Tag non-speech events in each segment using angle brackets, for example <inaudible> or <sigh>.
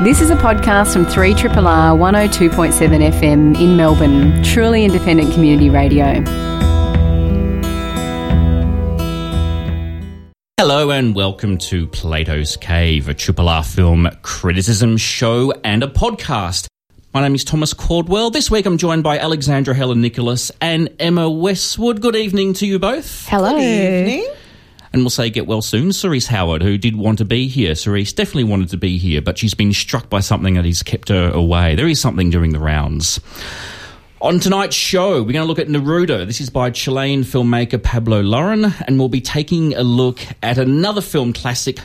This is a podcast from 3RRR 102.7 FM in Melbourne, truly independent community radio. Hello and welcome to Plato's Cave, a Triple R film criticism show and a podcast. My name is Thomas Caldwell. This week I'm joined by Alexandra Heller-Nicholas and Emma Westwood. Good evening to you both. Hello. Good evening. And we'll say get well soon. Cerise Howard, who did want to be here. Cerise definitely wanted to be here, but she's been struck by something that has kept her away. There is something during the rounds. On tonight's show, we're going to look at Neruda. This is by Chilean filmmaker Pablo Larraín, and we'll be taking a look at another film classic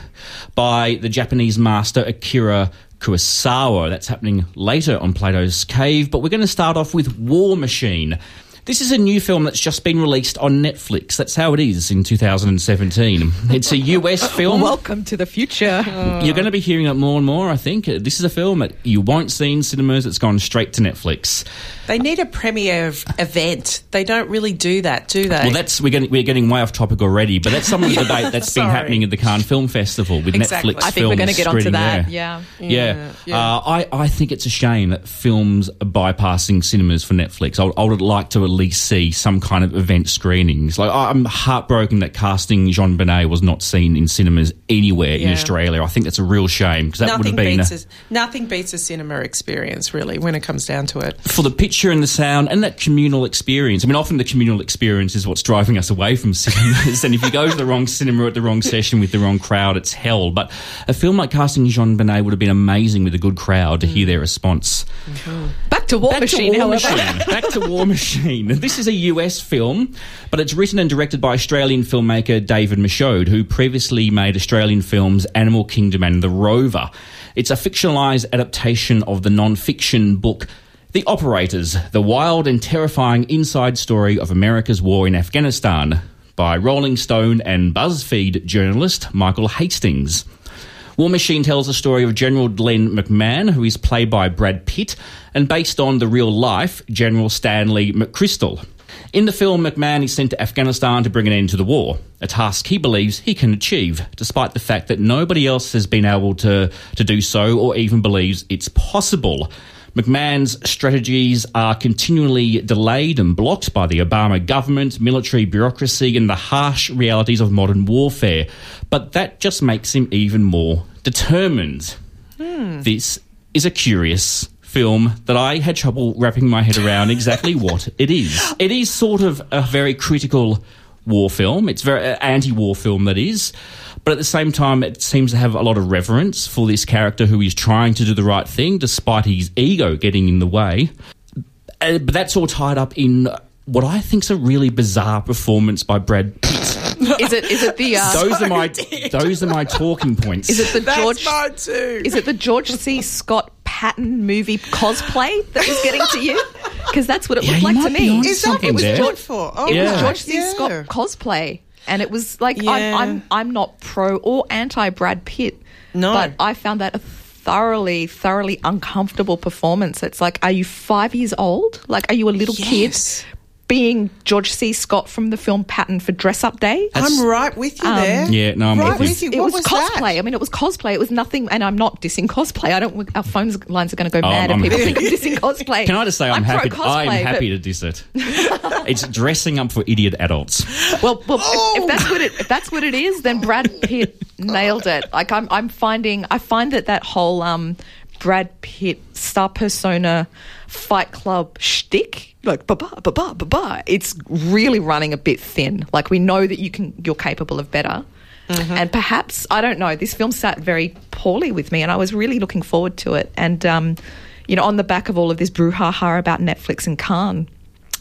by the Japanese master Akira Kurosawa. That's happening later on Plato's Cave, but we're going to start off with War Machine. This is a new film that's just been released on Netflix. That's how it is in 2017. It's a US <laughs> film. Welcome to the future. You're going to be hearing it more and more, I think. This is a film that you won't see in cinemas. It's gone straight to Netflix. They need a premiere event. They don't really do that, do they? Well, that's we're getting we're getting way off topic already, but that's some of the <laughs> debate that's been happening at the Cannes Film Festival with Exactly. Netflix. I think we're going to get onto that. there. Yeah. Yeah, Yeah, Uh, I, I think it's a shame that films are bypassing cinemas for Netflix. I, I would like to see some kind of event screenings. Like I'm heartbroken that casting JonBenet was not seen in cinemas anywhere in Australia. I think that's a real shame because that would have been beats a, nothing beats a cinema experience, really, when it comes down to it. for the picture and the sound and that communal experience. I mean, often the communal experience is what's driving us away from <laughs> cinemas. and if you go to the wrong cinema at the wrong session with the wrong crowd, it's hell. But a film like casting JonBenet would have been amazing with a good crowd to hear mm. their response. Back to War Back Machine, to War however. Machine. Back to War Machine. This is a US film, but it's written and directed by Australian filmmaker David Michôd, who previously made Australian films Animal Kingdom and The Rover. It's a fictionalised adaptation of the non-fiction book The Operators, the wild and terrifying inside story of America's war in Afghanistan by Rolling Stone and BuzzFeed journalist Michael Hastings. War Machine tells the story of General Glen McMahon, who is played by Brad Pitt, and based on the real life General Stanley McChrystal. In the film, McMahon is sent to Afghanistan to bring an end to the war, a task he believes he can achieve, despite the fact that nobody else has been able to, to do so or even believes it's possible. McMahon's strategies are continually delayed and blocked by the Obama government, military bureaucracy, and the harsh realities of modern warfare. But that just makes him even more determined. Hmm. This is a curious film that I had trouble wrapping my head around exactly what it is. <gasps> It is sort of a very critical war film. It's very uh, anti-war film that is. But at the same time, it seems to have a lot of reverence for this character who is trying to do the right thing despite his ego getting in the way. Uh, but that's all tied up in what I think's a really bizarre performance by Brad Pitt. <laughs> Is it? Is it the? Uh, Those are my <laughs> did. those are my talking points. is it the That's George? mine too. Is it the George C. Scott Patton movie cosplay that was getting to you? <laughs> Because that's what it Yeah, looked you like to me. Is that what it was there. George for? Oh, It Yeah. was George C. yeah. Scott cosplay, and it was like Yeah. I'm, I'm I'm not pro or anti Brad Pitt, No. but I found that a thoroughly thoroughly uncomfortable performance. It's like, are you five years old? Like, are you a little Yes. kid? Being George C. Scott from the film Patton for Dress Up Day. That's- I'm right with you there. Yeah, no, I'm right with you. with you. It What was, was cosplay. that? I mean, it was cosplay. It was nothing, and I'm not dissing cosplay. I don't. Our phones lines are going to go Oh, mad I'm if people happy. think I'm dissing cosplay. Can I just say I'm, happy? pro I'm happy but- to diss it. it's dressing up for idiot adults. Well, well Oh! if, if that's what it if that's what it is, then Brad Pitt nailed it. Like I'm I'm finding I find that that whole um Brad Pitt star persona Fight Club shtick, like ba ba ba ba ba ba, it's really running a bit thin. Like we know that you can you're capable of better. And perhaps I don't know. This film sat very poorly with me, and I was really looking forward to it. And um, you know, on the back of all of this brouhaha about Netflix and Cannes,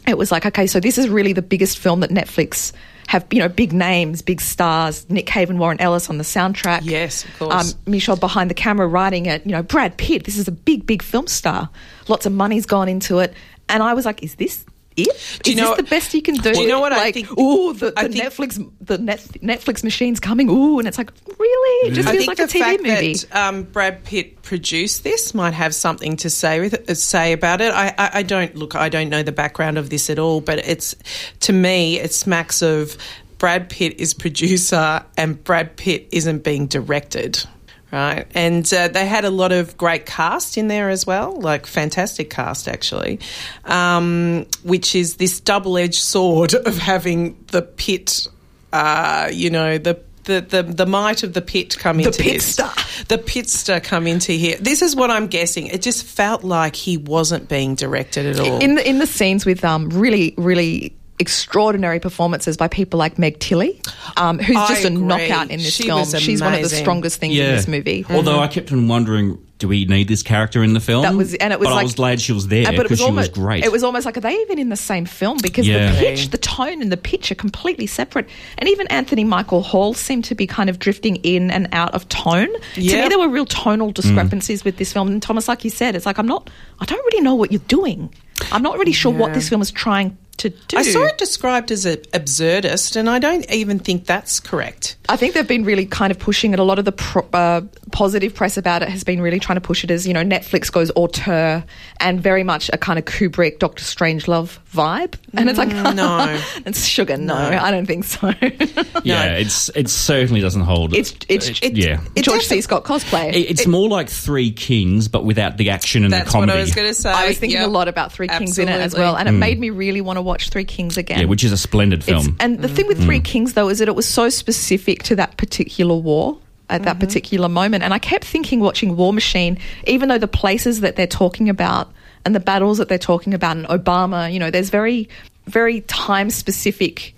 it was like, okay, so this is really the biggest film that Netflix have, you know, big names, big stars, Nick Cave and Warren Ellis on the soundtrack. Yes, of course. Um, Michôd behind the camera writing it, you know, Brad Pitt, this is a big, big film star. Lots of money's gone into it. And I was like, is this it? Do you is know this the best you can do? Do you know what I think- Ooh, the, the think- Netflix, the net, Netflix machine's coming. Ooh, and it's like, really? It just feels like a TV movie. that um, Brad Pitt produced this might have something to say with uh, say about it. I, I, I don't look. I don't know the background of this at all, but it's to me, it smacks of Brad Pitt is producer and Brad Pitt isn't being directed. Right? And uh, they had a lot of great cast in there as well, like fantastic cast actually, um, which is this double-edged sword <laughs> of having the pit, uh, you know, the. The, the, the might of the pit come into this. pitster. The pitster come into here. This is what I'm guessing. It just felt like he wasn't being directed at all. in the in the scenes with um really really extraordinary performances by people like Meg Tilly, um, who's I just a agree. knockout in this She film. was She's one of the strongest things in this movie. Although I kept on wondering, do we need this character in the film? That was- and it was but I was glad she was there Uh, but it because was she almost was great. It was almost like are they even in the same film because Yeah. the pitch, the tone, and the pitch are completely separate. And even Anthony Michael Hall seemed to be kind of drifting in and out of tone. To me, there were real tonal discrepancies with this film. And Thomas, like you said, it's like I'm not. I don't really know what you're doing. I'm not really sure what this film is trying to do. I saw it described as a absurdist, and I don't even think that's correct. I think they've been really kind of pushing it. A lot of the pro- uh, positive press about it has been really trying to push it as you know Netflix goes auteur and very much a kind of Kubrick, Doctor Strangelove vibe. And it's like mm, no. <laughs> it's sugar. No, I don't think so. <laughs> yeah, it's it certainly doesn't hold. it's it's it- it, yeah. George defi- C. Scott cosplay. It- it's more like Three Kings, but without the action and That's the what comedy. I was going to say. I was thinking Yep. a lot about Three Kings in it as well, and it made me really want to watch Three Kings again. yeah, which is a splendid It's- film. and the thing with mm. Three Kings, though, is that it was so specific to that particular war at that mm-hmm. particular moment. And I kept thinking, watching War Machine, even though the places that they're talking about and the battles that they're talking about, and Obama, you know, there's very, very time specific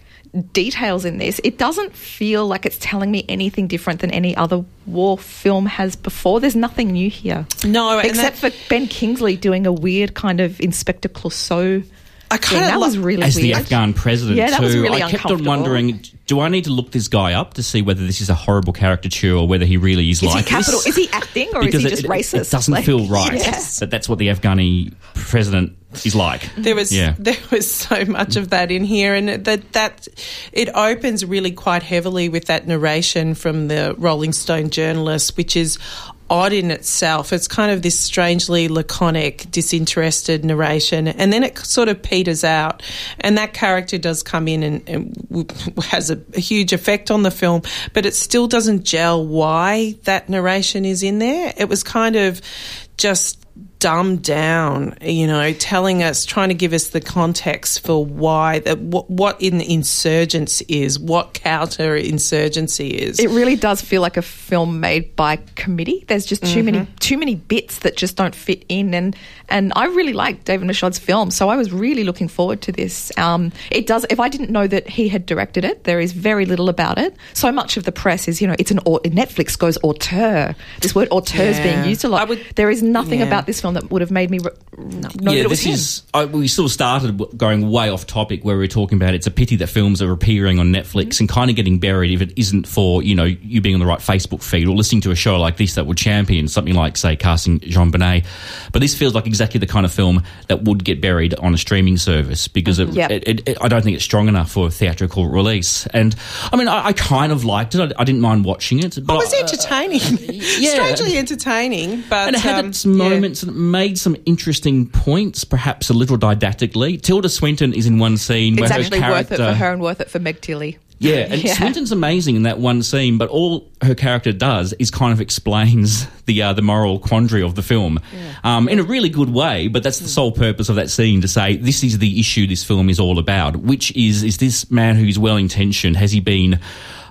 details in this. It doesn't feel like it's telling me anything different than any other war film has before. There's nothing new here. No, except that- for Ben Kingsley doing a weird kind of Inspector Clouseau. I thing. kinda that lo- was really as the. Afghan president Yeah, that too. was really I kept on wondering, do I need to look this guy up to see whether this is a horrible caricature or whether he really is, Is like he capital? this? Is he acting or Because is he it- just it, racist? It doesn't Like- feel right Yes. that that's what the Afghani president is like. There was Yeah. there was so much of that in here, and that that it opens really quite heavily with that narration from the Rolling Stone journalist, which is odd in itself. It's kind of this strangely laconic, disinterested narration, and then it sort of peters out. And that character does come in and, and has a, a huge effect on the film, but it still doesn't gel why that narration is in there. It was kind of just dumbed down, you know, telling us, trying to give us the context for why that what, what in insurgence is, what counter insurgency is. It really does feel like a film made by committee. There's just too many too many bits that just don't fit in, and and I really like David Michôd's film, so I was really looking forward to this. Um, it does. If I didn't know that he had directed it, there is very little about it. So much of the press is, you know, it's an Netflix goes auteur. This word auteur is Yeah. being used a lot. Would- there is nothing yeah. about this film that would have made me re- know that yeah, it was this him. is. I, we sort of started going way off topic where we were talking about it's a pity that films are appearing on Netflix Mm-hmm. and kind of getting buried if it isn't for you know you being on the right Facebook feed or listening to a show like this that would champion something like say casting JonBenet. But this feels like exactly the kind of film that would get buried on a streaming service because it, Yep. it, it, it- I don't think it's strong enough for a theatrical release. And I mean, I, I kind of liked it. I, I didn't mind watching it, but it was I- entertaining, <laughs> yeah. strangely entertaining, but and it had um, its yeah. moments and it made some interesting points, perhaps a little didactically. Tilda Swinton is in one scene It's where her actually character, worth it for her and worth it for Meg Tilly. Yeah, <laughs> and Yeah. Swinton's amazing in that one scene, but all her character does is kind of explains <laughs> the uh, the moral quandary of the film um, in a really good way. But that's the sole purpose of that scene to say this is the issue this film is all about, which is is this man who's well intentioned has he been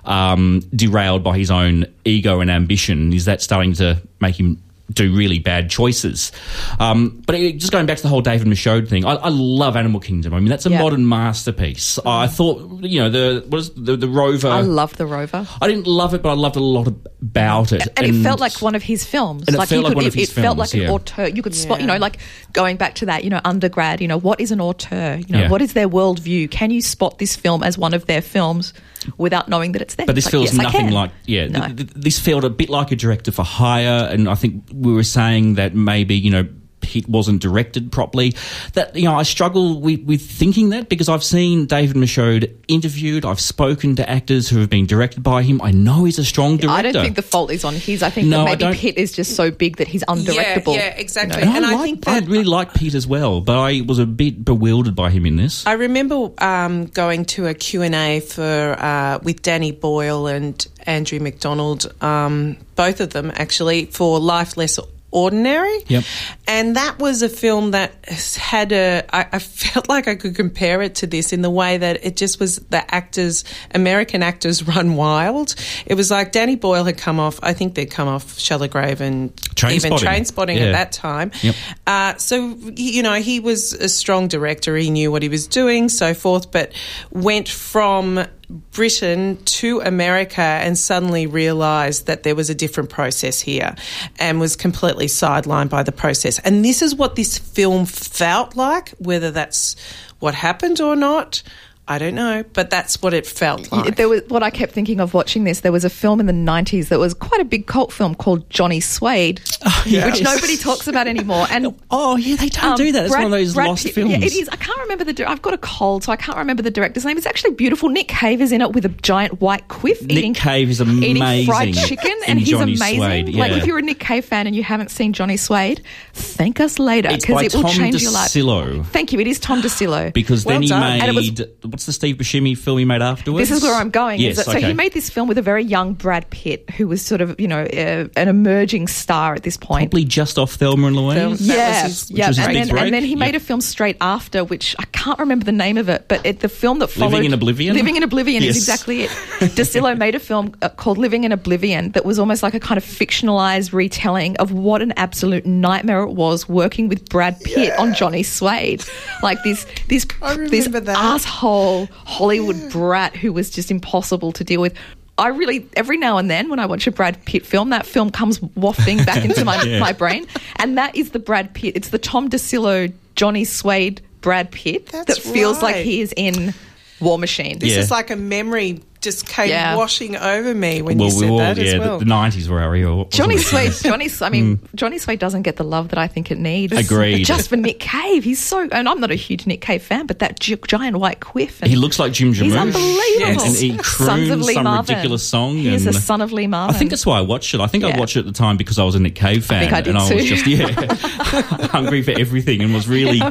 um, derailed by his own ego and ambition? Is that starting to make him do really bad choices. Um, but it, just going back to the whole David Michôd thing, I, I love Animal Kingdom. I mean, that's a Yeah. modern masterpiece. I thought, you know, the what is the, the Rover. I love the Rover. I didn't love it, but I loved a lot about it. and, it felt like one of his films. And it felt like could, one it, of his it felt films, like yeah. an auteur. You could spot, you know, like going back to that, you know, undergrad. You know, what is an auteur? You know, Yeah. what is their worldview? Can you spot this film as one of their films without knowing that it's there? But this Like, feels yes, nothing like yeah. No. th- th- this felt a bit like a director for hire, and I think we were saying that maybe you know Pitt wasn't directed properly. That you know, I struggle with, with thinking that because I've seen David Michôd interviewed. I've spoken to actors who have been directed by him. I know he's a strong director. I don't think the fault is on his. I think No, that maybe don't- Pitt is just so big that he's undirectable. Yeah, yeah, exactly. And And I, I like- think I that- really like Pete as well, but I was a bit bewildered by him in this. I remember um, going to a Q&A for, uh, with Danny Boyle and Andrew Macdonald, um, both of them actually, for Life Less Ordinary. Yep. And that was a film that had a. I, I felt like I could compare it to this in the way that it just was the actors, American actors <laughs> run wild. It was like Danny Boyle had come off, I think they'd come off Shallow Grave and even Trainspotting Yeah. at that time. Yep. Uh, so, you know, he was a strong director. He knew what he was doing, so forth, but went from Britain to America and suddenly realised that there was a different process here and was completely sidelined by the process. And this is what this film felt like, whether that's what happened or not. I don't know, but that's what it felt like. There was what I kept thinking of watching this. There was a film in the '90s that was quite a big cult film called Johnny Suede, <laughs> yes. which nobody talks about anymore. And <laughs> Oh yeah, they don't um, do that. It's Brad- one of those Brad lost Pitt- films. Yeah, it is. I can't remember the. I've got a cold, so I can't remember the director's name. It's actually beautiful. Nick Cave is in it with a giant white quiff Nick eating Cave is amazing. eating fried chicken, and he's Johnny amazing. Suede, Like if you're a Nick Cave fan and you haven't seen Johnny Suede, thank us later because it will Tom change your life. Thank you. It is Tom <gasps> DiCillo. because Well then he done. And it was- made what's the Steve Buscemi film he made afterwards? This is where I'm going. Yes, is that, So he made this film with a very young Brad Pitt, who was sort of, you know, uh, an emerging star at this point. probably just off Thelma and Louise. Thelma- That yeah, his- yeah, and then, break. and then he made Yep. a film straight after, which I can't remember the name of it, but it, the film that followed Living in Oblivion? Living in Oblivion Yes. is exactly it. <laughs> DiCillo made a film uh, called Living in Oblivion that was almost like a kind of fictionalized retelling of what an absolute nightmare it was working with Brad Pitt on Johnny Suede, like this this I this that. asshole Hollywood brat who was just impossible to deal with. I really, every now and then, when I watch a Brad Pitt film, that film comes wafting back into my, <laughs> Yeah. my brain. And that is the Brad Pitt. It's the Tom DiCillo, Johnny Suede Brad Pitt That's that feels like he is in War Machine. this Yeah. is like a memory just came Yeah. washing over me when well, you we said all, that yeah, as the- well. the, nineties were our era. wasn't Johnny Sweet, Suede, <laughs> Johnny, I mean, hmm. Johnny Sweet doesn't get the love that I think it needs. Agreed. Just for Nick Cave, he's so, and I'm not a huge Nick Cave fan, but that gi- giant white quiff. And He looks like Jim Jarmusch. He's unbelievable. And he Sons of croons Lee some Marvin. ridiculous song. He is a son of Lee Marvin. I think that's why I watched it. I think I watched it at the time because I was a Nick Cave fan, think I did and I too. was just yeah <laughs> hungry for everything, and was really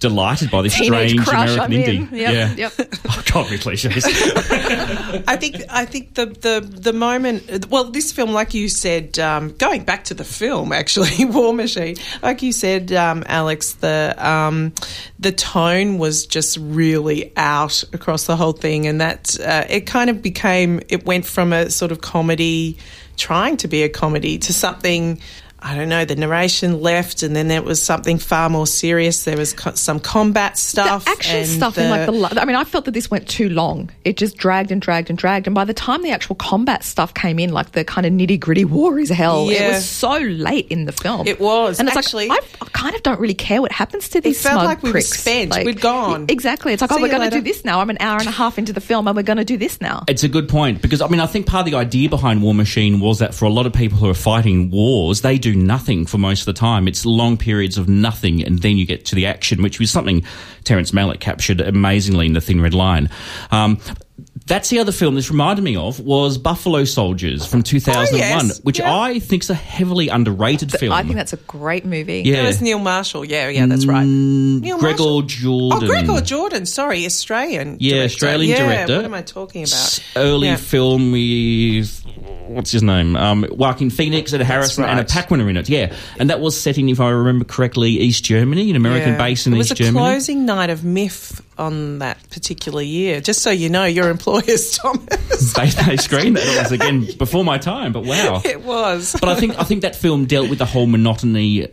delighted by this Teenage strange crush, American I'm indie. in. Yep, yeah, yep. <laughs> Oh, God, me cliches. I think I think the, the the moment well this film like you said um, going back to the film actually <laughs> War Machine like you said um, Alex the um, the tone was just really out across the whole thing and that uh, it kind of became it went from a sort of comedy trying to be a comedy to something I don't know. The narration left, and then there was something far more serious. There was co- some combat stuff, the action and stuff in like the. lo- I mean, I felt that this went too long. It just dragged and dragged and dragged, and by the time the actual combat stuff came in, like the kind of nitty gritty war is hell, it was so late in the film. It was. and it's Actually- like I, I kind of don't really care what happens to these felt smug like we were pricks. spent. Like, We'd gone. Exactly. It's like, See oh, we're going to do this now. I'm an hour and a half into the film, and we're going to do this now. It's a good point because I mean I think part of the idea behind War Machine was that for a lot of people who are fighting wars, they do nothing for most of the time. It's long periods of nothing, and then you get to the action, which was something Terrence Malick captured amazingly in The Thin Red Line. Um, that's the other film this reminded me of was Buffalo Soldiers from 2001, yes. which Yeah. I think's a heavily underrated film. I think that's a great movie. Yeah. That was Neil Marshall. Yeah, yeah, that's right. Neil Gregor Marshall. Jordan. Oh, Gregor Jordan. Sorry, Australian. Yeah, director. Australian yeah, director. What am I talking about? Early Yeah. film with what's his name? Um, Joaquin Phoenix, Ed Harrison, and a right. Paquin are in it. Yeah, and that was set in, if I remember correctly, East Germany, an American Yeah. base in East it was East a Germany. closing night of MIFF on that particular year. Just so you know, your employers, <laughs> Thomas. they, they screened that. It was again <laughs> before my time, but wow. <laughs> it was. But I think I think that film dealt with the whole monotony,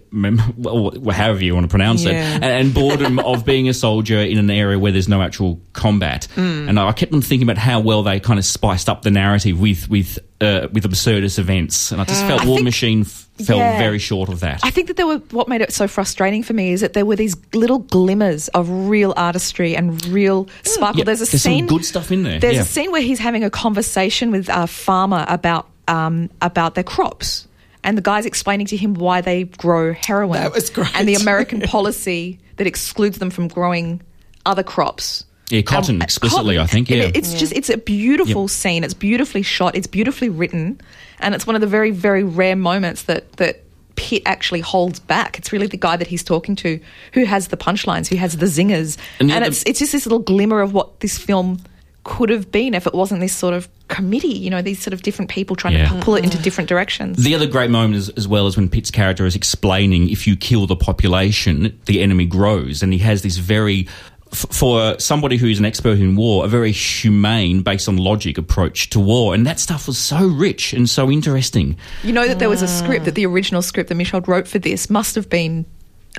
or however you want to pronounce it, Yeah. and, and boredom of being a soldier in an area where there's no actual combat. Mm. And I kept on thinking about how well they kind of spiced up the narrative with with uh, with absurdist events, and I just felt Mm. I War think- Machine f- fell Yeah. very short of that. I think that there were what made it so frustrating for me is that there were these little glimmers of real artistry and real sparkle. Yeah, there's a there's some scene, good stuff in there, There's yeah. a scene where he's having a conversation with a farmer about um, about their crops. and the guy's explaining to him why they grow heroin. That was great. And the American <laughs> policy that excludes them from growing other crops. Yeah, cotton Um, explicitly, cotton. I think. Yeah. it- It's just it's a beautiful scene. It's beautifully shot. It's beautifully written, and it's one of the very very rare moments that that Pitt actually holds back. It's really the guy that he's talking to who has the punchlines, who has the zingers, And and, the- it's it's just this little glimmer of what this film could have been if it wasn't this sort of committee. You know, these sort of different people trying Yeah. to pull it into different directions. The other great moment is, as well is when Pitt's character is explaining if you kill the population, the enemy grows, and he has this very, f- for somebody who's an expert in war, a very humane, based on logic approach to war, and that stuff was so rich and so interesting. You know that there was a script that the original script that Michôd wrote for this must have been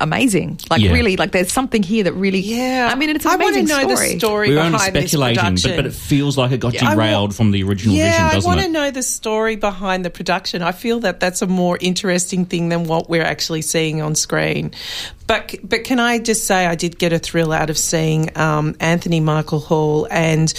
amazing. Like Yeah. really, like there's something here that really. Yeah, I mean, it's an I want to amazing know story. the story We were only behind this speculating, but, production. but it feels like it got Yeah. Derailed wa- from the original yeah, vision, I doesn't want it? to know the story behind the production. I feel that that's a more interesting thing than what we're actually seeing on screen. But but can I just say I did get a thrill out of seeing um, Anthony Michael Hall and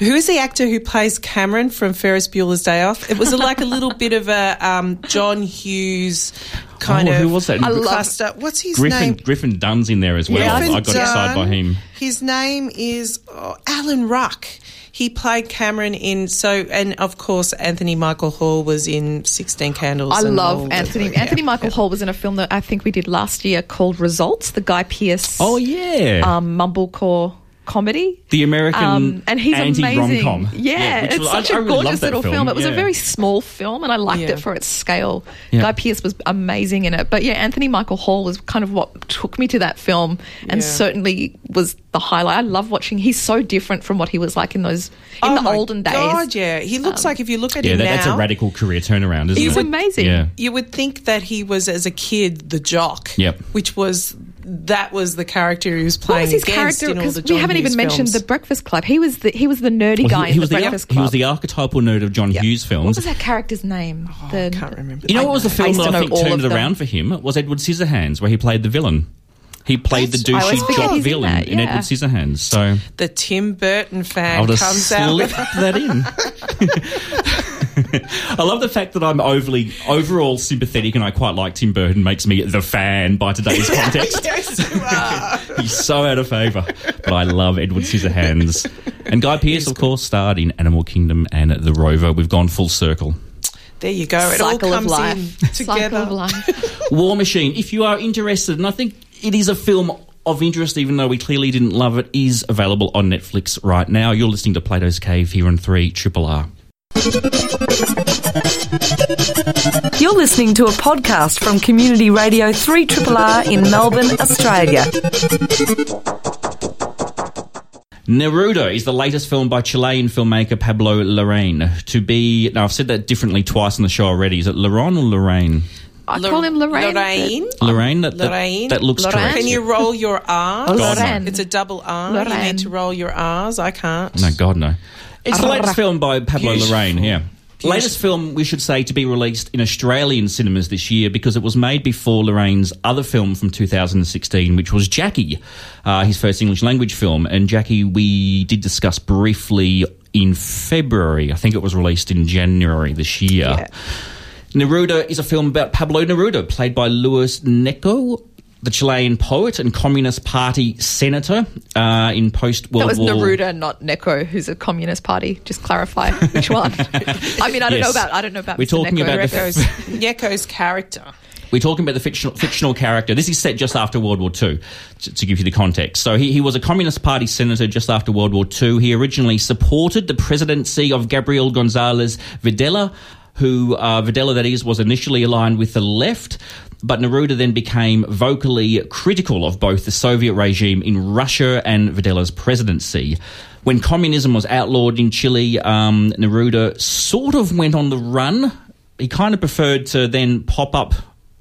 who is the actor who plays Cameron from Ferris Bueller's Day Off? It was like a little bit of a um, John Hughes kind Oh, of who was that? I love- cluster. What's his Griffin name? Griffin Dunne's in there as well. Griffin I got excited by him. His name is oh, Alan Ruck. He played Cameron in so, and of course Anthony Michael Hall was in Sixteen Candles. I and love the- Anthony. yeah. Anthony Michael Hall was in a film that I think we did last year called Results, the Guy Pearce Oh yeah, um, mumblecore comedy. the American Um, and he's anti amazing. rom com. Yeah, it's such a gorgeous little film. It was a very small film, and I liked Yeah. it for its scale. Yeah. Guy Pearce was amazing in it. But yeah, Anthony Michael Hall was kind of what took me to that film, and Yeah. certainly was the highlight. I love watching. He's so different from what he was like in those in Oh the my olden days. God, yeah, he looks like if you look at Yeah, him that, now, that's a radical career turnaround, isn't He's it? amazing. Yeah. you would think that he was as a kid the jock. Yep. which was that was the character he was playing What playing was his against character? in all Because the we haven't Hughes even mentioned films. the Breakfast Club. He was the he was the nerdy Well, guy he, he in was the the Breakfast he was the archetypal nerd of John Yeah. Hughes films. what was that character's name? Oh, the, I can't remember. You know I what was the film used that to I know think all turned of it around for him? It Was Edward Scissorhands, where he played the villain. He played That's- the douchey forget jock he's in villain that, in. Edward Scissorhands. So the Tim Burton fan I'll just comes out. slip that in. <laughs> <laughs> I love the fact that I'm overly overall sympathetic, and I quite like Tim Burton. Makes me the fan by today's <laughs> context. yes, are. <laughs> He's so out of favour, but I love Edward Scissorhands. And Guy Pearce, of course, starred in Animal Kingdom and The Rover. We've gone full circle. There you go. It all cycle of life. in Cycle of life. <laughs> War Machine. If you are interested, and I think it is a film of interest, even though we clearly didn't love it, is available on Netflix right now. You're listening to Plato's Cave here on 3 Triple R. You're listening to a podcast from Community Radio 3RR in Melbourne, Australia. Neruda is the latest film by Chilean filmmaker Pablo Larraín. To be, now I've said that differently twice on the show already. Is it Laron or Lorraine? I call him Lorraine. Lorraine. Lorraine? That, that, Lorraine? that looks Lorraine? correct. Can you roll your R's? Oh, God, no. Lorraine. It's a double R. You need to roll your R's. I can't. No, God, no. It's the latest film by Pablo Beautiful. Larraín, yeah. Latest film, we should say, to be released in Australian cinemas this year because it was made before Lorraine's other film from 2016, which was Jackie, uh, his first English language film. And Jackie, we did discuss briefly in February. I think it was released in January this year. Yeah. Neruda is a film about Pablo Neruda, played by Luis Gnecco, the Chilean poet and Communist Party senator uh, in post World War. That World was War. Neruda, not Gnecco, who's a communist party. Just clarify which <laughs> one. I mean, I don't Yes. know about. I don't know about. We're Mr. talking Gnecco. about the Yeko's, Yeko's <laughs> character. We're talking about the fictional, fictional character. This is set just after World War II, to, to give you the context. So he, he was a Communist Party senator just after World War II. He originally supported the presidency of Gabriel Gonzalez Videla, who, uh, Videla, that is, was initially aligned with the left. But Neruda then became vocally critical of both the Soviet regime in Russia and Videla's presidency. When communism was outlawed in Chile, um, Neruda sort of went on the run. He kind of preferred to then pop up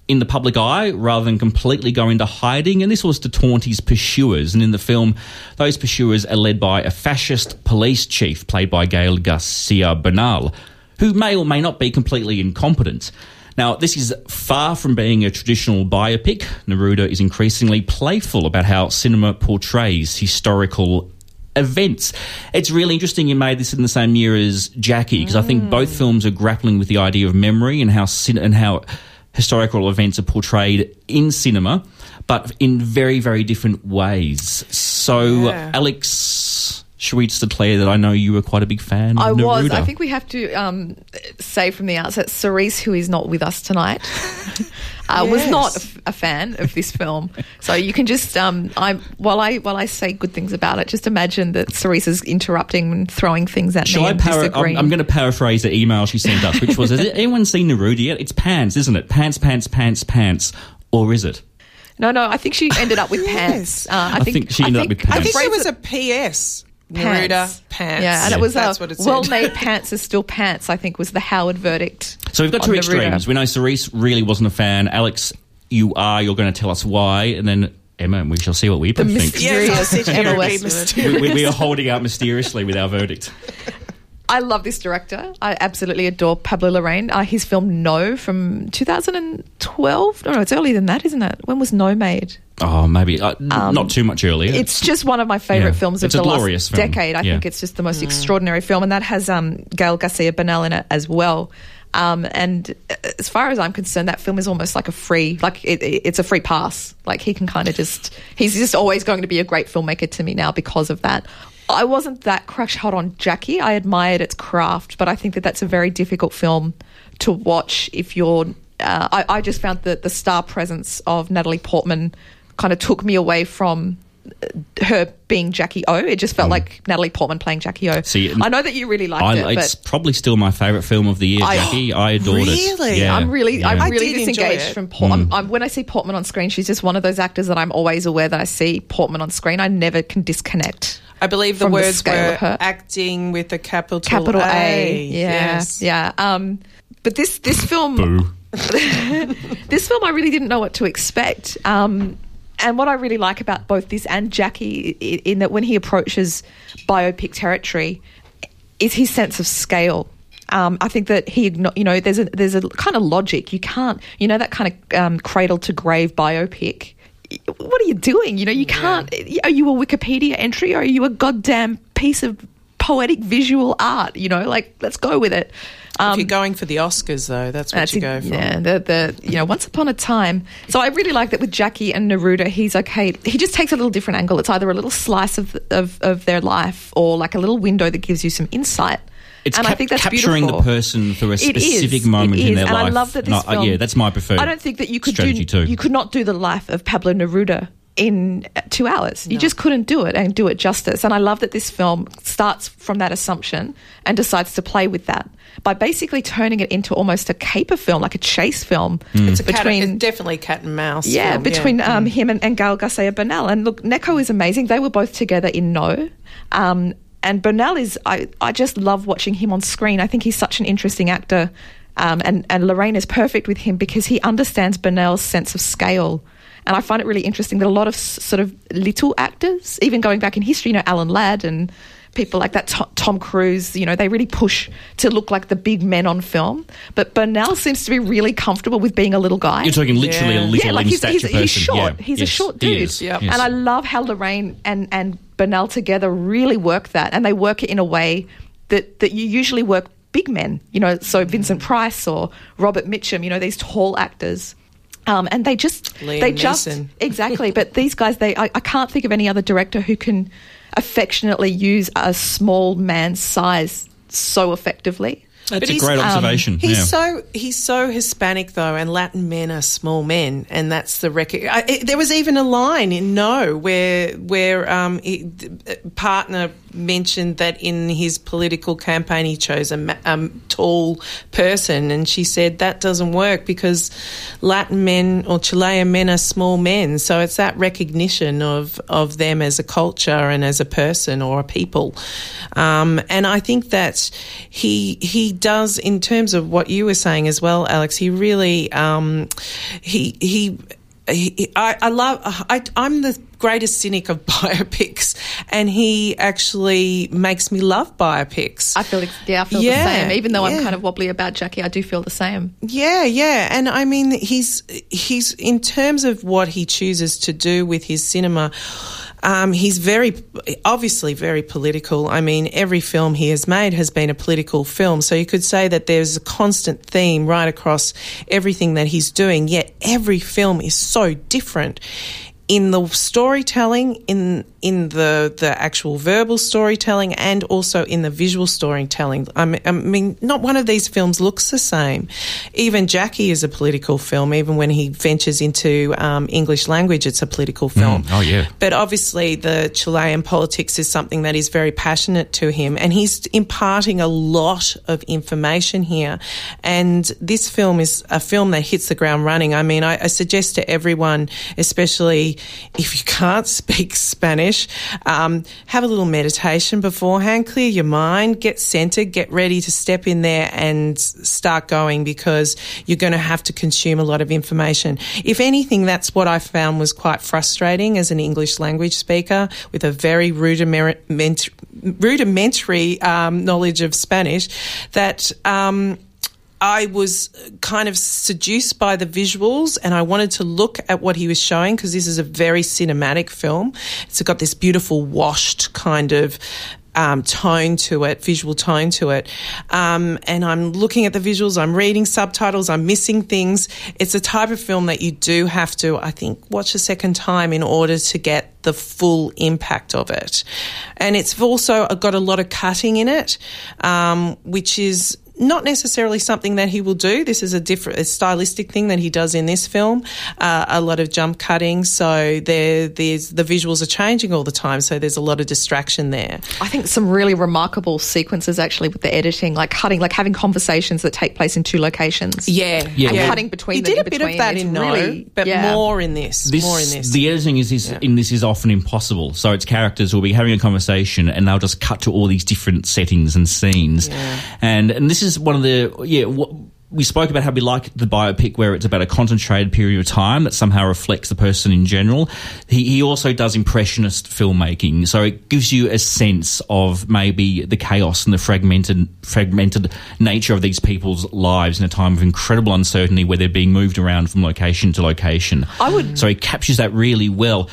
in the public eye rather than completely go into hiding. And this was to taunt his pursuers. And in the film, those pursuers are led by a fascist police chief played by Gael Garcia Bernal, who may or may not be completely incompetent. Now, this is far from being a traditional biopic. Neruda is increasingly playful about how cinema portrays historical events. It's really interesting you made this in the same year as Jackie because I think both films are grappling with the idea of memory and how cin- and how historical events are portrayed in cinema, but in very very different ways. So, Yeah. Alex. Should we just declare that I know you were quite a big fan of I was. I think we have to um, say from the outset, Cerise, who is not with us tonight, <laughs> uh, was not a, f- a fan of this film. So you can just, um, I while I while I say good things about it, just imagine that Cerise is interrupting and throwing things at Shall me I and para- I'm. I'm going to paraphrase the email she sent us, which was: Has <laughs> anyone seen Neruda yet? It's pants, isn't it? Pants, pants, pants, pants, or is it? no, no, I think she ended up with <laughs> pants. Uh, I, I think she ended up with pants. I think phrase there was a PS. Neruda pants. Yeah, and Yeah. it was That's a what it said. well-made pants is still pants. I think was the Howard verdict. So we've got on two Neruda. extremes. We know Cerise really wasn't a fan. Alex, you are. You're going to tell us why, and then Emma, and we shall see what we both think. mystery- Yes, Emma Westwood. we, we, we are holding out mysteriously with our verdict. I love this director. I absolutely adore Pablo Larraín. Uh, his film No from 2012. No, no, it's earlier than that, isn't it? When was No made? Oh, maybe uh, n- not too much earlier. It's just one of my favorite Yeah. films of the glorious last film. decade. I Yeah. think it's just the most extraordinary film, and that has um, Gael Garcia Bernal in it as well. Um, and uh, as far as I'm concerned, that film is almost like a free, like it, it- it's a free pass. Like he can kind of just, he's just always going to be a great filmmaker to me now because of that. I wasn't that crush hot on Jackie. I admired its craft, but I think that that's a very difficult film to watch if you're. Uh, I, I just found that the star presence of Natalie Portman kind of took me away from uh, her being Jackie O. It just felt like Natalie Portman playing Jackie O. Mm. See, I know that you really liked I, it, it's but probably still my favourite film of the year, I- Jackie. I <gasps> adored it. Really? Yeah, I'm really, yeah. I'm really did enjoy disengaged from Portman. Mm. I'm, when I see Portman on screen, she's just one of those actors that I'm always aware that I see Portman on screen. I never can disconnect. I believe the From the words scale were of her. acting with a capital, Capital A, A. yeah, Yes. yeah. Um, but this this film, <laughs> this film, I really didn't know what to expect. Um, and what I really like about both this and Jackie, in that when he approaches biopic territory, is his sense of scale. Um, I think that he, you know, there's a there's a kind of logic. You can't, you know, that kind of um, cradle to grave biopic. What are you doing? You know, you can't. Are you a Wikipedia entry or are you a goddamn piece of poetic visual art? You know, like let's go with it. if um, you're going for the Oscars, though, that's what That's you a- go for. Yeah, the, the you know, once upon a time. So I really like that with Jackie and Neruda. He's okay. He just takes a little different angle. It's either a little slice of of, of their life or like a little window that gives you some insight. It's and cap- I think that's capturing beautiful. the person through a specific it moment in their and life. I love that this And I- film. yeah, that's my preferred. I don't think that you could do. too. You could not do the life of Pablo Neruda in uh, two hours. You just couldn't do it and do it justice. And I love that this film starts from that assumption and decides to play with that by basically turning it into almost a caper film, like a chase film It's, a cat, between it's definitely cat and mouse. yeah, film, between Um, him and, and Gael Garcia Bernal. And look, Gnecco is amazing. They were both together in No. Um, and Bernal is, I, I just love watching him on screen. I think he's such an interesting actor. Um, and, and Lorraine is perfect with him because he understands Bernal's sense of scale. And I find it really interesting that a lot of sort of little actors, even going back in history, you know, Alan Ladd and people like that, Tom, Tom Cruise, you know, they really push to look like the big men on film. But Bernal seems to be really comfortable with being a little guy You're talking literally Yeah. a little yeah, like in he's, stature he's, person. he's short. Yeah. He's a short dude. Yep. Yes. And I love how Lorraine and, and Bernal together really work that. And they work it in a way that, that you usually work big men, you know, so Vincent Price or Robert Mitchum, you know, these tall actors. Um, and they just, Liam they just, Neeson. <laughs> exactly. But these guys, they, I, I can't think of any other director who can affectionately use a small man's size so effectively. That's But a he's, great um, observation. He's yeah. so he's so Hispanic though, and Latin men are small men, and that's the record. I, it, there was even a line in No where where um, he, partner mentioned that in his political campaign he chose a um, tall person, and she said that doesn't work because Latin men or Chilean men are small men. So it's that recognition of of them as a culture and as a person or a people, um, and I think that he he does in terms of what you were saying as well, Alex. He really um, he he. I, I love. I, I'm the greatest cynic of <laughs> biopics, and he actually makes me love biopics. I feel, yeah, I feel Yeah, the same. Even though I'm kind of wobbly about Jackie, I do feel the same. Yeah, yeah, and I mean, he's he's in terms of what he chooses to do with his cinema. Um, he's very, obviously, very political. I mean, every film he has made has been a political film. So you could say that there's a constant theme right across everything that he's doing, yet every film is so different in the storytelling, in in the the actual verbal storytelling, and also in the visual storytelling. I mean, I mean, not one of these films looks the same. Even Jackie is a political film. Even when he ventures into um, English language, it's a political film. Mm, oh, yeah. But obviously, the Chilean politics is something that is very passionate to him, and he's imparting a lot of information here. And this film is a film that hits the ground running. I mean, I, I suggest to everyone, especially if you can't <laughs> speak Spanish, um, have a little meditation beforehand, clear your mind, get centered, get ready to step in there and start going because you're going to have to consume a lot of information. If anything, that's what I found was quite frustrating as an English language speaker with a very rudimentary, rudimentary um, knowledge of Spanish that. Um, I was kind of seduced by the visuals and I wanted to look at what he was showing because this is a very cinematic film. It's got this beautiful washed kind of um, tone to it, visual tone to it. Um, and I'm looking at the visuals, I'm reading subtitles, I'm missing things. It's a type of film that you do have to, I think, watch a second time in order to get the full impact of it. And it's also got a lot of cutting in it, um, which is not necessarily something that he will do. This is a different, a stylistic thing that he does in this film. Uh, a lot of jump cutting, so there, there's the visuals are changing all the time, so there's a lot of distraction there. I think some really remarkable sequences actually with the editing, like cutting, like having conversations that take place in two locations. Yeah, Yeah, and well- cutting between. He them did a bit of that It's in No, really- but yeah. more in this. This, more in this. The editing is, is in this is often impossible. So its characters will be having a conversation and they'll just cut to all these different settings and scenes. And and this is one of the yeah. What, we spoke about how we like the biopic where it's about a concentrated period of time that somehow reflects the person in general. He, he also does impressionist filmmaking, so it gives you a sense of maybe the chaos and the fragmented fragmented nature of these people's lives in a time of incredible uncertainty where they're being moved around from location to location. I would- So he captures that really well.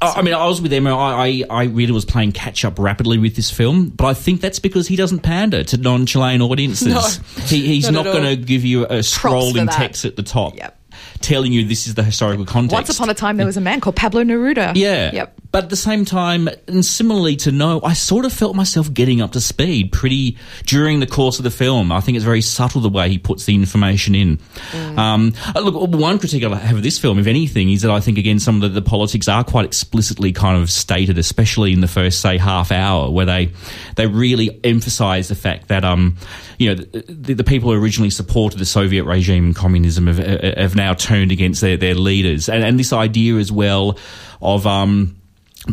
I mean, I was with Emma. I, I, I really was playing catch up rapidly with this film, but I think that's because he doesn't pander to non Chilean audiences. <laughs> No, he, he's not not going to give you a scrolling text at the top Yep. telling you this is the historical context. Once upon a time, there was a man called Pablo Neruda. Yeah. Yep. But at the same time, and similarly to No, I sort of felt myself getting up to speed pretty during the course of the film. I think it's very subtle the way he puts the information in. Um, uh, look, one critique I have of this film, if anything, is that I think, again, some of the, the politics are quite explicitly kind of stated, especially in the first, say, half hour, where they, they really emphasize the fact that, um, you know, the, the people who originally supported the Soviet regime and communism have, have now turned against their, their leaders. And, and this idea as well of, um,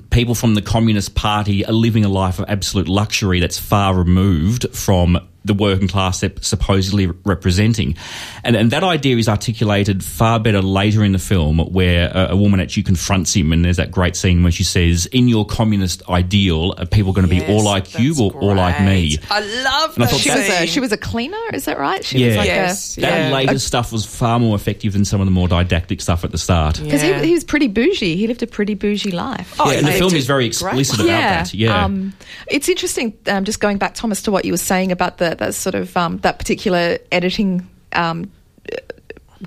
people from the Communist Party are living a life of absolute luxury that's far removed from the working class they're supposedly representing. And, and that idea is articulated far better later in the film where a, a woman actually confronts him and there's that great scene where she says, in your communist ideal, are people going to be all like you that's or all like me? I love And I that thought She was a she was a cleaner. Is that right? She Yeah. was like Yes. a That Yeah. later stuff was far more effective than some of the more didactic stuff at the start. because Yeah. he, he was pretty bougie. He lived a pretty bougie life. Oh, yeah, and the film is very great. explicit about that. Yeah. Um, it's interesting. Um, just going back, Thomas, to what you were saying about the that sort of um, that particular editing. Um,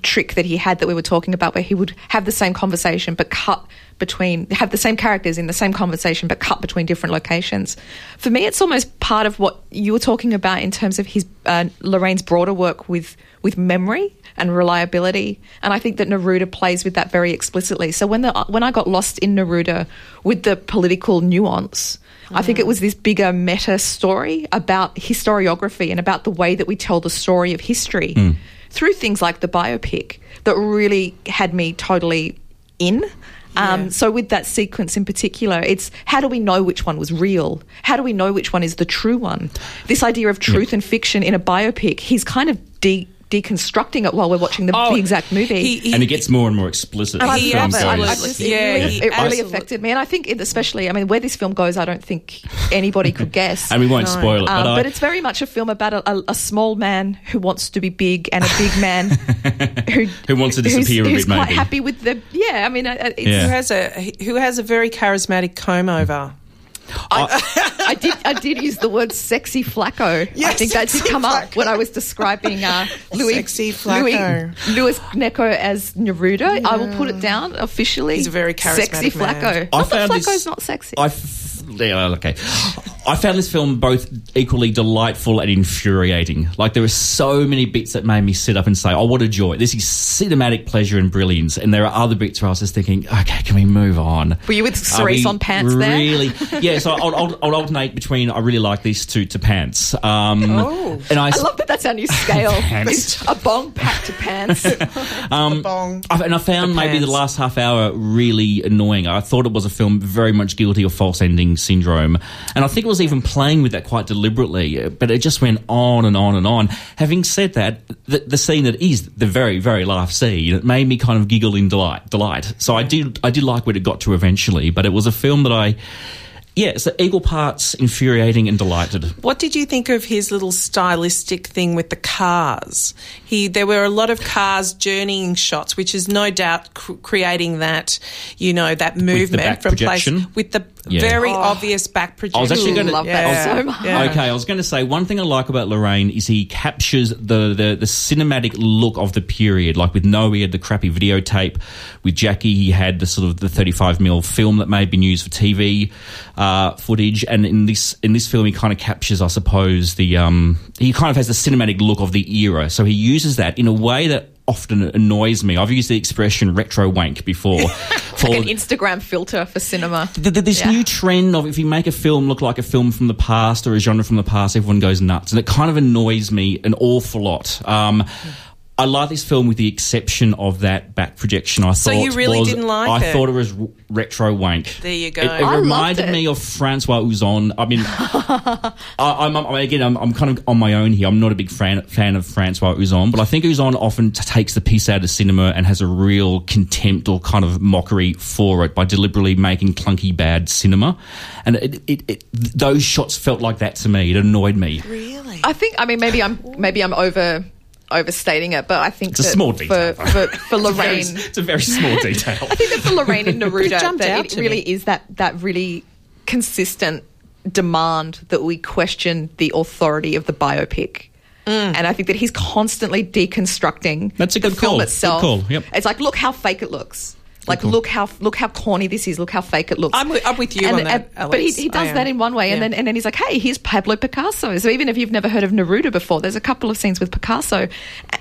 trick that he had that we were talking about where he would have the same conversation but cut between have the same characters in the same conversation but cut between different locations for me it's almost part of what you were talking about in terms of his uh, Lorraine's broader work with with memory and reliability and I think that Neruda plays with that very explicitly so when the when I got lost in Neruda with the political nuance I think it was this bigger meta story about historiography and about the way that we tell the story of history through things like the biopic that really had me totally in. Um, Yeah. So, with that sequence in particular, it's how do we know which one was real? How do we know which one is the true one? This idea of truth and fiction in a biopic, he's kind of de- deconstructing it while we're watching the, Oh, the exact movie. he- he- and it gets more and more explicit And I He film love it. I goes. love it. It really, it really affected me, and I think, it, especially, I mean, where this film goes, I don't think anybody could guess. <laughs> And we won't spoil it, Um, but, I, but it's very much a film about a, a, a small man who wants to be big and a big man <laughs> who Who wants to disappear a who's, who's bit, quite maybe. happy with the yeah. I mean, uh, it's, Yeah. who has a who has a very charismatic comb over. <laughs> I did I did use the word sexy flacco. I think that did sexy come up when I was describing uh, <laughs> Louis Sexy flacco. Louis, Louis Gnecco as Neruda. I will put it down officially. He's a very sexy charismatic man. flacco. I Not that found flacco's this- not sexy. I f- yeah, okay. I found this film both equally delightful and infuriating. Like there were so many bits that made me sit up and say, "Oh, what a joy! This is cinematic pleasure and brilliance." And there are other bits where I was just thinking, "Okay, can we move on?" Were you with Are Cerise we on pants there? Really? <laughs> Yeah. So I'll, I'll, I'll alternate between I really like these two to pants. Um, Oh. and I, I love that that's our new scale. <laughs> Pants. A bong packed to pants. <laughs> Bong. I- and I found The maybe the last half hour really annoying. I thought it was a film very much guilty of false ending syndrome, and I think it was even playing with that quite deliberately. But it just went on and on and on. Having said that, the, the scene that is the very very last scene, it made me kind of giggle in delight. Delight. So I did I did like what it got to eventually, but it was a film that I. Yeah, so equal parts infuriating and delighted. What did you think of his little stylistic thing with the cars? He there were a lot of cars journeying shots, which is no doubt cr- creating that you know that movement from projection? place with the Yeah. very Oh. obvious back projection. I was actually going to love that so much. Okay, I was going to say one thing I like about Larraín is he captures the, the the cinematic look of the period. Like with No, he had the crappy videotape. With Jackie, he had the sort of the 35 mm film that may have been used for TV uh, footage. And in this in this film, he kind of captures, I suppose, the um, he kind of has the cinematic look of the era. So he uses that in a way that often annoys me. I've used the expression retro wank before. for <laughs> like an Instagram filter for cinema. th- th- this Yeah. new trend of if you make a film look like a film from the past or a genre from the past, everyone goes nuts, and it kind of annoys me an awful lot. Um, I like this film with the exception of that back projection. I So thought you really was- didn't like I it? thought it was retro wank. There you go. It, it I loved reminded it. me of Francois Ozon. I mean, <laughs> I, I'm, I'm again, I'm, I'm kind of on my own here. I'm not a big fan fan of Francois Ozon, but I think Ozon often t- takes the piece out of cinema and has a real contempt or kind of mockery for it by deliberately making clunky bad cinema. And it, it, it, those shots felt like that to me. It annoyed me. really. I think. I mean, maybe I'm maybe I'm over overstating it, but I think It's a small detail. for for Very- Larraín. it's a very small <laughs> detail. I think that for Larraín and <laughs> Neruda, jumped that it really me. is that that really consistent demand that we question the authority of the biopic. Mm. And I think that he's constantly deconstructing That's a the good film call. Good call, yep. It's like, look how fake it looks. Like, call. look how look how corny this is. Look how fake it looks. I'm with- I'm with you And- on that, and- but he, he does that in one way, and then and then he's like, hey, here's Pablo Picasso. So even if you've never heard of Neruda before, there's a couple of scenes with Picasso,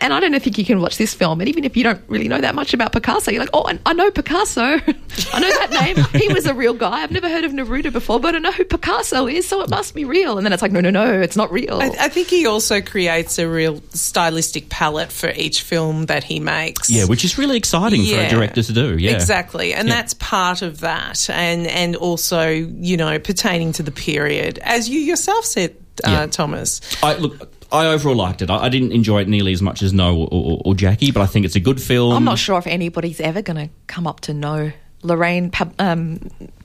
and I don't think you can watch this film, and even if you don't really know that much about Picasso, you're like, oh, I, I know Picasso, <laughs> I know that name. <laughs> He was a real guy. I've never heard of Neruda before, but I know who Picasso is, so it must be real. And then it's like, no, no, no, it's not real. I, I think he also creates a real stylistic palette for each film that he makes. yeah, which is really exciting for a director to do. Yeah, Exactly. And that's part of that. And and also, you know, pertaining to the period. As you yourself said, uh, Yeah. Thomas. I look. I overall liked it. I, I didn't enjoy it nearly as much as No or, or, or Jackie, but I think it's a good film. I'm not sure if anybody's ever going to come up to know Larraín, um,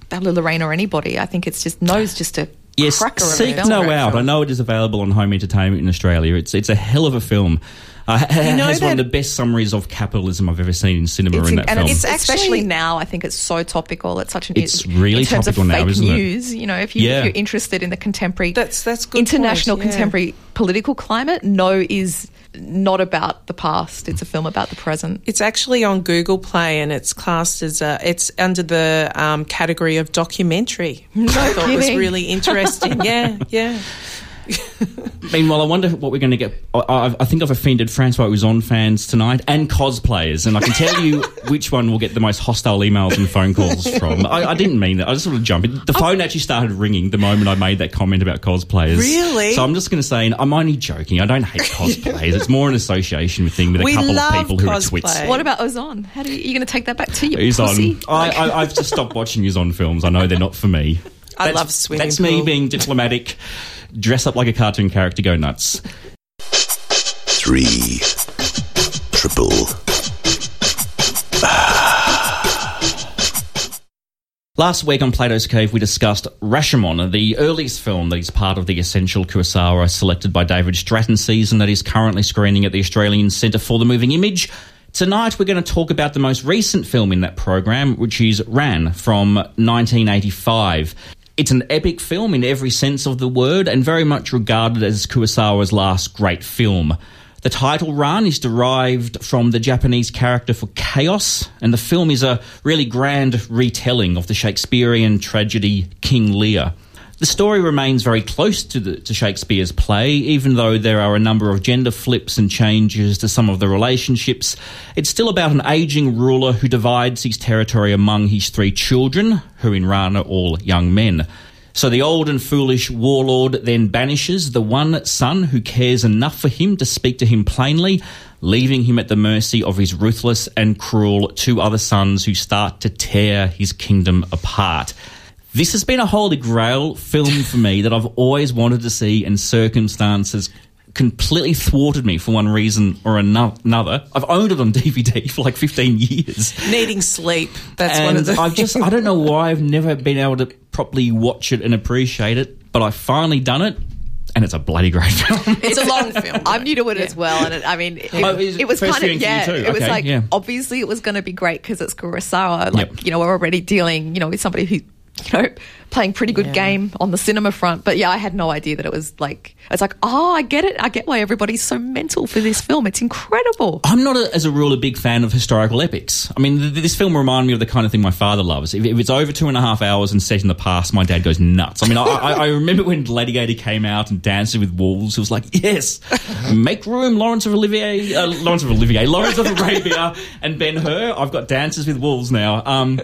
Pablo Larraín, or anybody. I think it's just knows just a Yes, cracker of a seek film. No Out. I know it is available on home entertainment in Australia. It's it's a hell of a film. Uh, ha- know has one of the best summaries of capitalism I've ever seen in cinema It's in in- that and film. it's It's especially now. I think it's so topical. It's such an It's really in terms topical of now, fake isn't it? news. You know, if, you, Yeah. if you're interested in the contemporary, That's- that's good international point, yeah. contemporary political climate. No, is not about the past. It's a film about the present. It's actually on Google Play and it's classed as a, it's under the um, category of documentary. No I thought it was really interesting. <laughs> yeah, yeah. <laughs> Meanwhile, I wonder what we're going to get. I, I, I think I've offended Francois Ozon fans tonight and cosplayers, and I can tell you <laughs> which one will get the most hostile emails and phone calls from. I, I didn't mean that. I just sort of jumped in. The oh. phone actually started ringing the moment I made that comment about cosplayers. Really? So I'm just going to say, and I'm only joking. I don't hate cosplayers. it's more an association with thing with a We couple love of people who are cosplay. twits. What about Ozon? How do you, you going to take that back to you? He's on. pussy? I, I, I've just stopped watching Ozon films. I know they're not for me. I That's- love swimming That's me being diplomatic. Dress up like a cartoon character, go nuts. three, Triple. Ah. Last week on Plato's Cave, we discussed Rashomon, the earliest film that is part of the Essential Kurosawa selected by David Stratton season that is currently screening at the Australian Centre for the Moving Image. Tonight, we're going to talk about the most recent film in that program, which is Ran from 1985. It's an epic film in every sense of the word and very much regarded as Kurosawa's last great film. The title Ran is derived from the Japanese character for chaos, and the film is a really grand retelling of the Shakespearean tragedy King Lear. The story remains very close to, the, to Shakespeare's play, even though there are a number of gender flips and changes to some of the relationships. It's still about an aging ruler who divides his territory among his three children, who in Ran are all young men. So the old and foolish warlord then banishes the one son who cares enough for him to speak to him plainly, leaving him at the mercy of his ruthless and cruel two other sons who start to tear his kingdom apart. This has been a holy grail film for me that I've always wanted to see, and circumstances completely thwarted me for one reason or another. I've owned it on DVD for like 15 years. Needing sleep. That's and one of the. I've just, I don't know <laughs> why I've never been able to properly watch it and appreciate it, but I've finally done it. And it's a bloody great <laughs> film. It's a long film. I'm new to it as well, and it, I mean, it, Oh, it it was kind of yeah. too? It was like yeah. obviously it was going to be great because it's Kurosawa. Like Yep. you know, we're already dealing you know with somebody who know playing pretty good Yeah. game on the cinema front. But yeah, I had no idea that it was like it's like oh, I get it. I get why everybody's so mental for this film. It's incredible. I'm not, a, as a rule, a big fan of historical epics. I mean, th- this film reminded me of the kind of thing my father loves. If, if it's over two and a half hours and set in the past, my dad goes nuts. I mean, I, I, I remember when Gladiator came out and Dances with Wolves, it was like, yes, make room, Lawrence of Olivier, uh, Lawrence of Olivier, Lawrence of Arabia, and Ben Hur. I've got Dances with Wolves now. Um,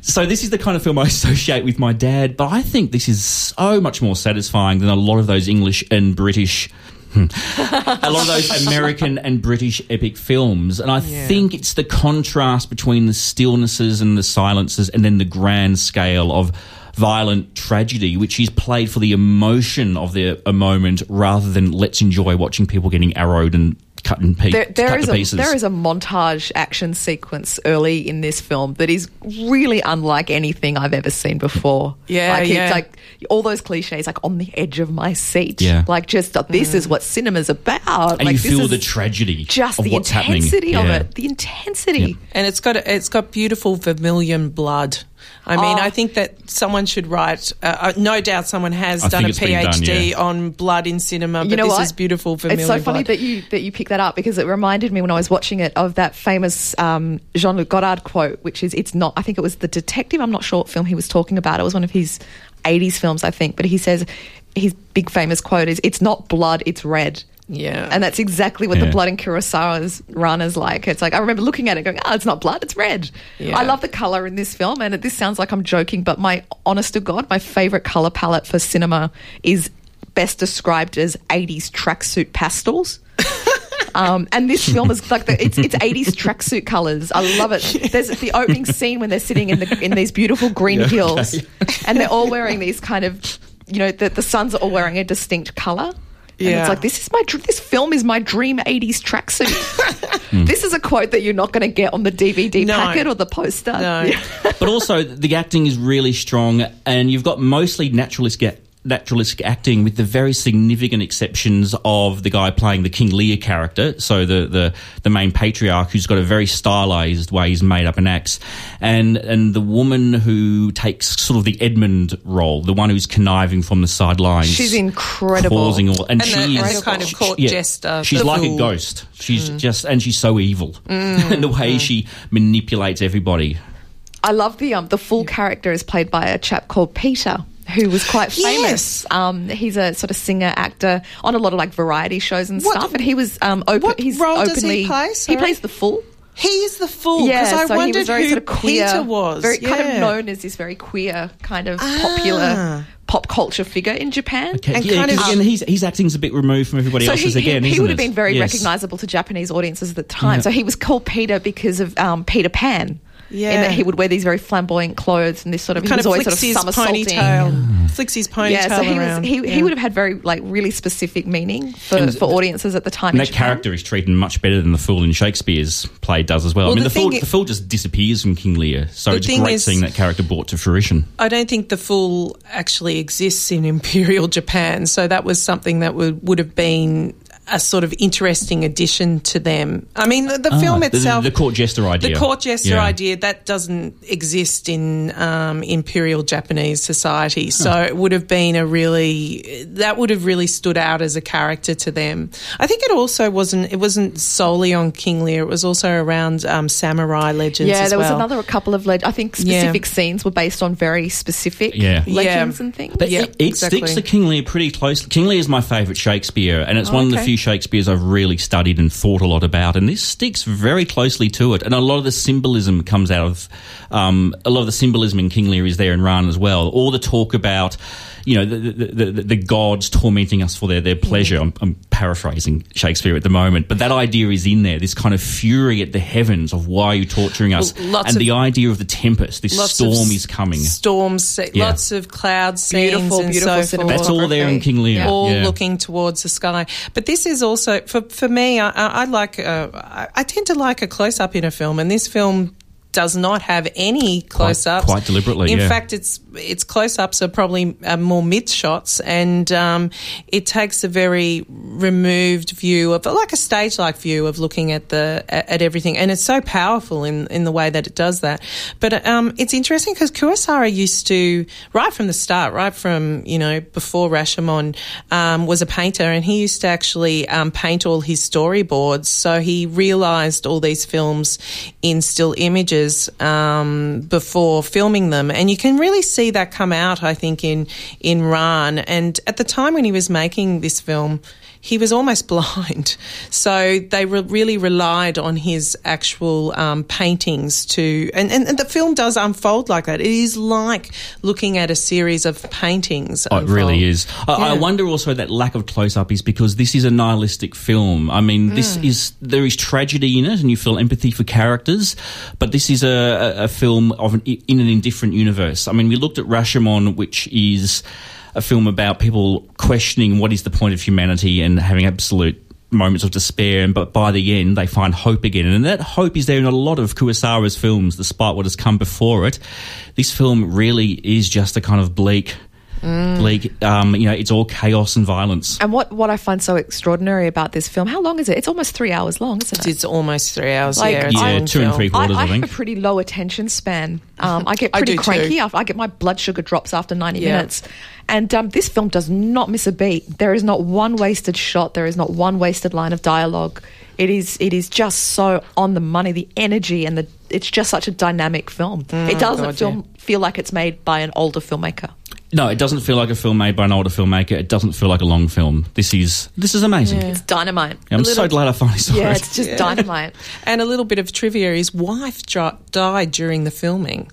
so this is the kind of film I associate with my dad, but I think this is so much more satisfying than a lot of those English and British hmm, a lot of those <laughs> American and British epic films. And I think it's the contrast between the stillnesses and the silences and then the grand scale of violent tragedy, which is played for the emotion of the a moment rather than let's enjoy watching people getting arrowed and cut in pe- There, there cut is to a pieces. there is a montage action sequence early in this film that is really unlike anything I've ever seen before. Yeah, like yeah. it's like all those cliches, like on the edge of my seat. Yeah. like just uh, this is what cinema's about. and like, you this feel is the tragedy just of the what's happening. intensity of Yeah. it. The intensity. Yeah. and it's got it's got beautiful vermilion blood. I mean, Oh. I think that someone should write. Uh, uh, no doubt, someone has I done a think done, PhD yeah. on blood in cinema. But you know this what? is beautiful vermilion It's so funny that you that you picked that up because it reminded me when I was watching it of that famous um, Jean Luc Godard quote, which is "It's not." I think it was the detective. I'm not sure what film he was talking about. It was one of his 80s films, I think. But he says his big famous quote is "It's not blood, it's red." Yeah. and that's exactly what the blood in Kurosawa's Ran is like. It's like I remember looking at it, going, "Oh, it's not blood, it's red." Yeah. I love the color in this film, and it, this sounds like I'm joking, but my honest to god, my favorite color palette for cinema is best described as 80s tracksuit pastels. <laughs> Um, and this film is like the, it's it's 80s <laughs> tracksuit colors. I love it. There's the opening scene when they're sitting in the in these beautiful green <laughs> hills, and they're all wearing these kind of you know the, the sons are all wearing a distinct color. And it's like this is my dr- this film is my dream 80s tracksuit. <laughs> this is a quote that you're not going to get on the DVD No. packet or the poster. No. Yeah. <laughs> but also the acting is really strong, and you've got mostly naturalistic naturalistic acting, with the very significant exceptions of the guy playing the King Lear character, so the the, the main patriarch who's got a very stylized way he's made up an acts, and and the woman who takes sort of the Edmund role, the one who's conniving from the sidelines. She's incredible. Causing all, and, And she is kind of court yeah, jester, She's the like a ghost. She's just, and she's so evil, <laughs> and the way she manipulates everybody. I love the um the full character is played by a chap called Peter. Who was quite famous? Yes. Um, he's a sort of singer actor on a lot of like variety shows and What- stuff. And he was um, open. what he's role does openly he play? he plays the fool. He is the fool because Yeah, I so he wondered was very who sort of queer, Peter was. very kind of known as this very queer kind of Ah. popular pop culture figure in Japan. Okay, And yeah, kind of- 'cause again, he's, his acting's a bit removed from everybody So else's he, again, he, he isn't would have it? been very Yes. recognizable to Japanese audiences at the time. So he was called Peter because of um, Peter Pan. Yeah. In that he would wear these very flamboyant clothes and this sort of he was of always sort of his somersaulting. ponytail, flicks his ponytail Yeah, so he around. was he, Yeah. he would have had very like really specific meaning for, And for audiences at the time. And that Japan. character is treated much better than the fool in Shakespeare's play does as well. Well, I mean, the the, fool, thing i- the fool just disappears from King Lear, so it's great is- seeing that character brought to fruition. I don't think the fool actually exists in Imperial Japan, so that was something that would would have been a sort of interesting addition to them. I mean, the, the Ah, film the- the- itself, the court jester idea. the court jester Yeah. idea, that doesn't exist in um, Imperial Japanese society. So it would have been a really that would have really stood out as a character to them. I think it also wasn't it wasn't solely on King Lear. It was also around um, samurai legends. Yeah, as there was well. another couple of legends. I think Yeah. specific scenes were based on very specific Yeah. legends Yeah. and things. But Yeah, it, it exactly. sticks to King Lear pretty closely. King Lear is my favourite Shakespeare, and it's Oh, one of the few Shakespeares I've really studied and thought a lot about. And this sticks very closely to it. And a lot of the symbolism comes out of um, a lot of the symbolism in King Lear is there in Ran as well. All the talk about. You know the, the, the, the gods tormenting us for their, their pleasure. I'm, I'm paraphrasing Shakespeare at the moment, but that idea is in there. This kind of fury at the heavens of why are you torturing us, Well, and of- the idea of the tempest. This storm is coming. Storms, Yeah. lots of clouds, scenes, Beautiful, and beautiful so cinematography. forth. That's all there in King Lear. Yeah. all Yeah. looking towards the sky. But this is also for for me. I, I, like. Uh, I tend to like a close up in a film, and this film does not have any close ups. quite deliberately, In yeah. fact, its its close ups are probably uh, more mid shots, and um, it takes a very removed view of like a stage like view of looking at the at, at everything, and it's so powerful in in the way that it does that. But um, it's interesting because Kurosawa used to right from the start, right from you know before Rashomon um, was a painter, and he used to actually um, paint all his storyboards. So he realized all these films in still images um, before filming them, and you can really see that come out. I think in in Ran, and at the time when he was making this film. He was almost <laughs> blind, so they re- really relied on his actual um, paintings to, and, and, and the film does unfold like that. It is like looking at a series of paintings. Oh, it really is. I, I wonder also that lack of close up is because this is a nihilistic film. I mean, this Mm. is there is tragedy in it, and you feel empathy for characters. But this is a, a, a film of an, in an indifferent universe. I mean, we looked at Rashomon, which is a film about people questioning what is the point of humanity and having absolute moments of despair, and but by the end they find hope again, and that hope is there in a lot of Kurosawa's films, despite what has come before it. This film really is just a kind of bleak, bleak. Um, you know, it's all chaos and violence. And what, what I find so extraordinary about this film, how long is it? It's almost three hours long, isn't it? It's almost three hours. Like, yeah, Yeah, long two and film. three I, quarters, I I, have a pretty low attention span. Um, I get <laughs> I pretty do too. cranky. I, I get my blood sugar drops after 90 Yeah. minutes. And um, this film does not miss a beat. There is not one wasted shot. There is not one wasted line of dialogue. It is it is just so on the money. The energy and the it's just such a dynamic film. it doesn't God, film, feel like it's made by an older filmmaker. No, it doesn't feel like a film made by an older filmmaker. It doesn't feel like a long film. This is this is amazing. It's dynamite. I'm A so glad I finally saw Yeah, it. it's just dynamite. <laughs> And a little bit of trivia: his wife dri- died during the filming,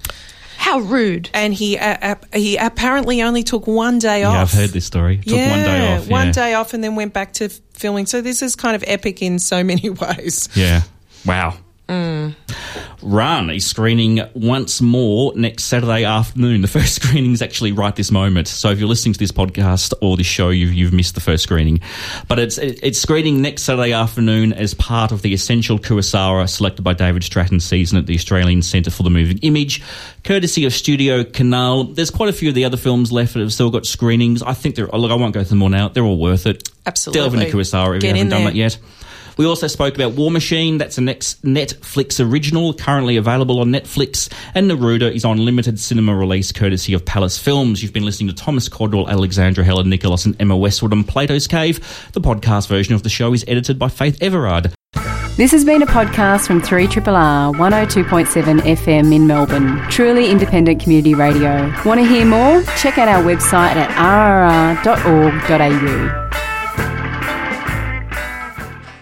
How rude. and he uh, uh, he apparently only took one day off. yeah, I've heard this story. Took yeah, one day off. one day off, and then went back to filming. So this is kind of epic in so <laughs> many ways. Yeah. Wow. Mm. Ran is screening once more next Saturday afternoon. The first <laughs> screening is actually right this moment. So if you're listening to this podcast or this show, you've, you've missed the first screening. But it's it's screening next Saturday afternoon as part of the Essential Kurosawa selected by David Stratton season at the Australian Centre for the Moving Image, courtesy of Studio Canal. There's quite a few of the other films left that have still got screenings. I think they're, look, I won't go through them all now. They're all worth it. Absolutely. Delve into Kurosawa if Get you haven't done there. that yet. We also spoke about War Machine. That's a next Netflix original, currently available on Netflix. And Neruda is on limited cinema release, courtesy of Palace Films. You've been listening to Thomas Caldwell, Alexandra Heller-Nicholas, and Emma Westwood on Plato's Cave. The podcast version of the show is edited by Faith Everard. This has been a podcast from 3RRR 102.7 FM in Melbourne. Truly independent community radio. Want to hear more? Check out our website at rrr.org.au.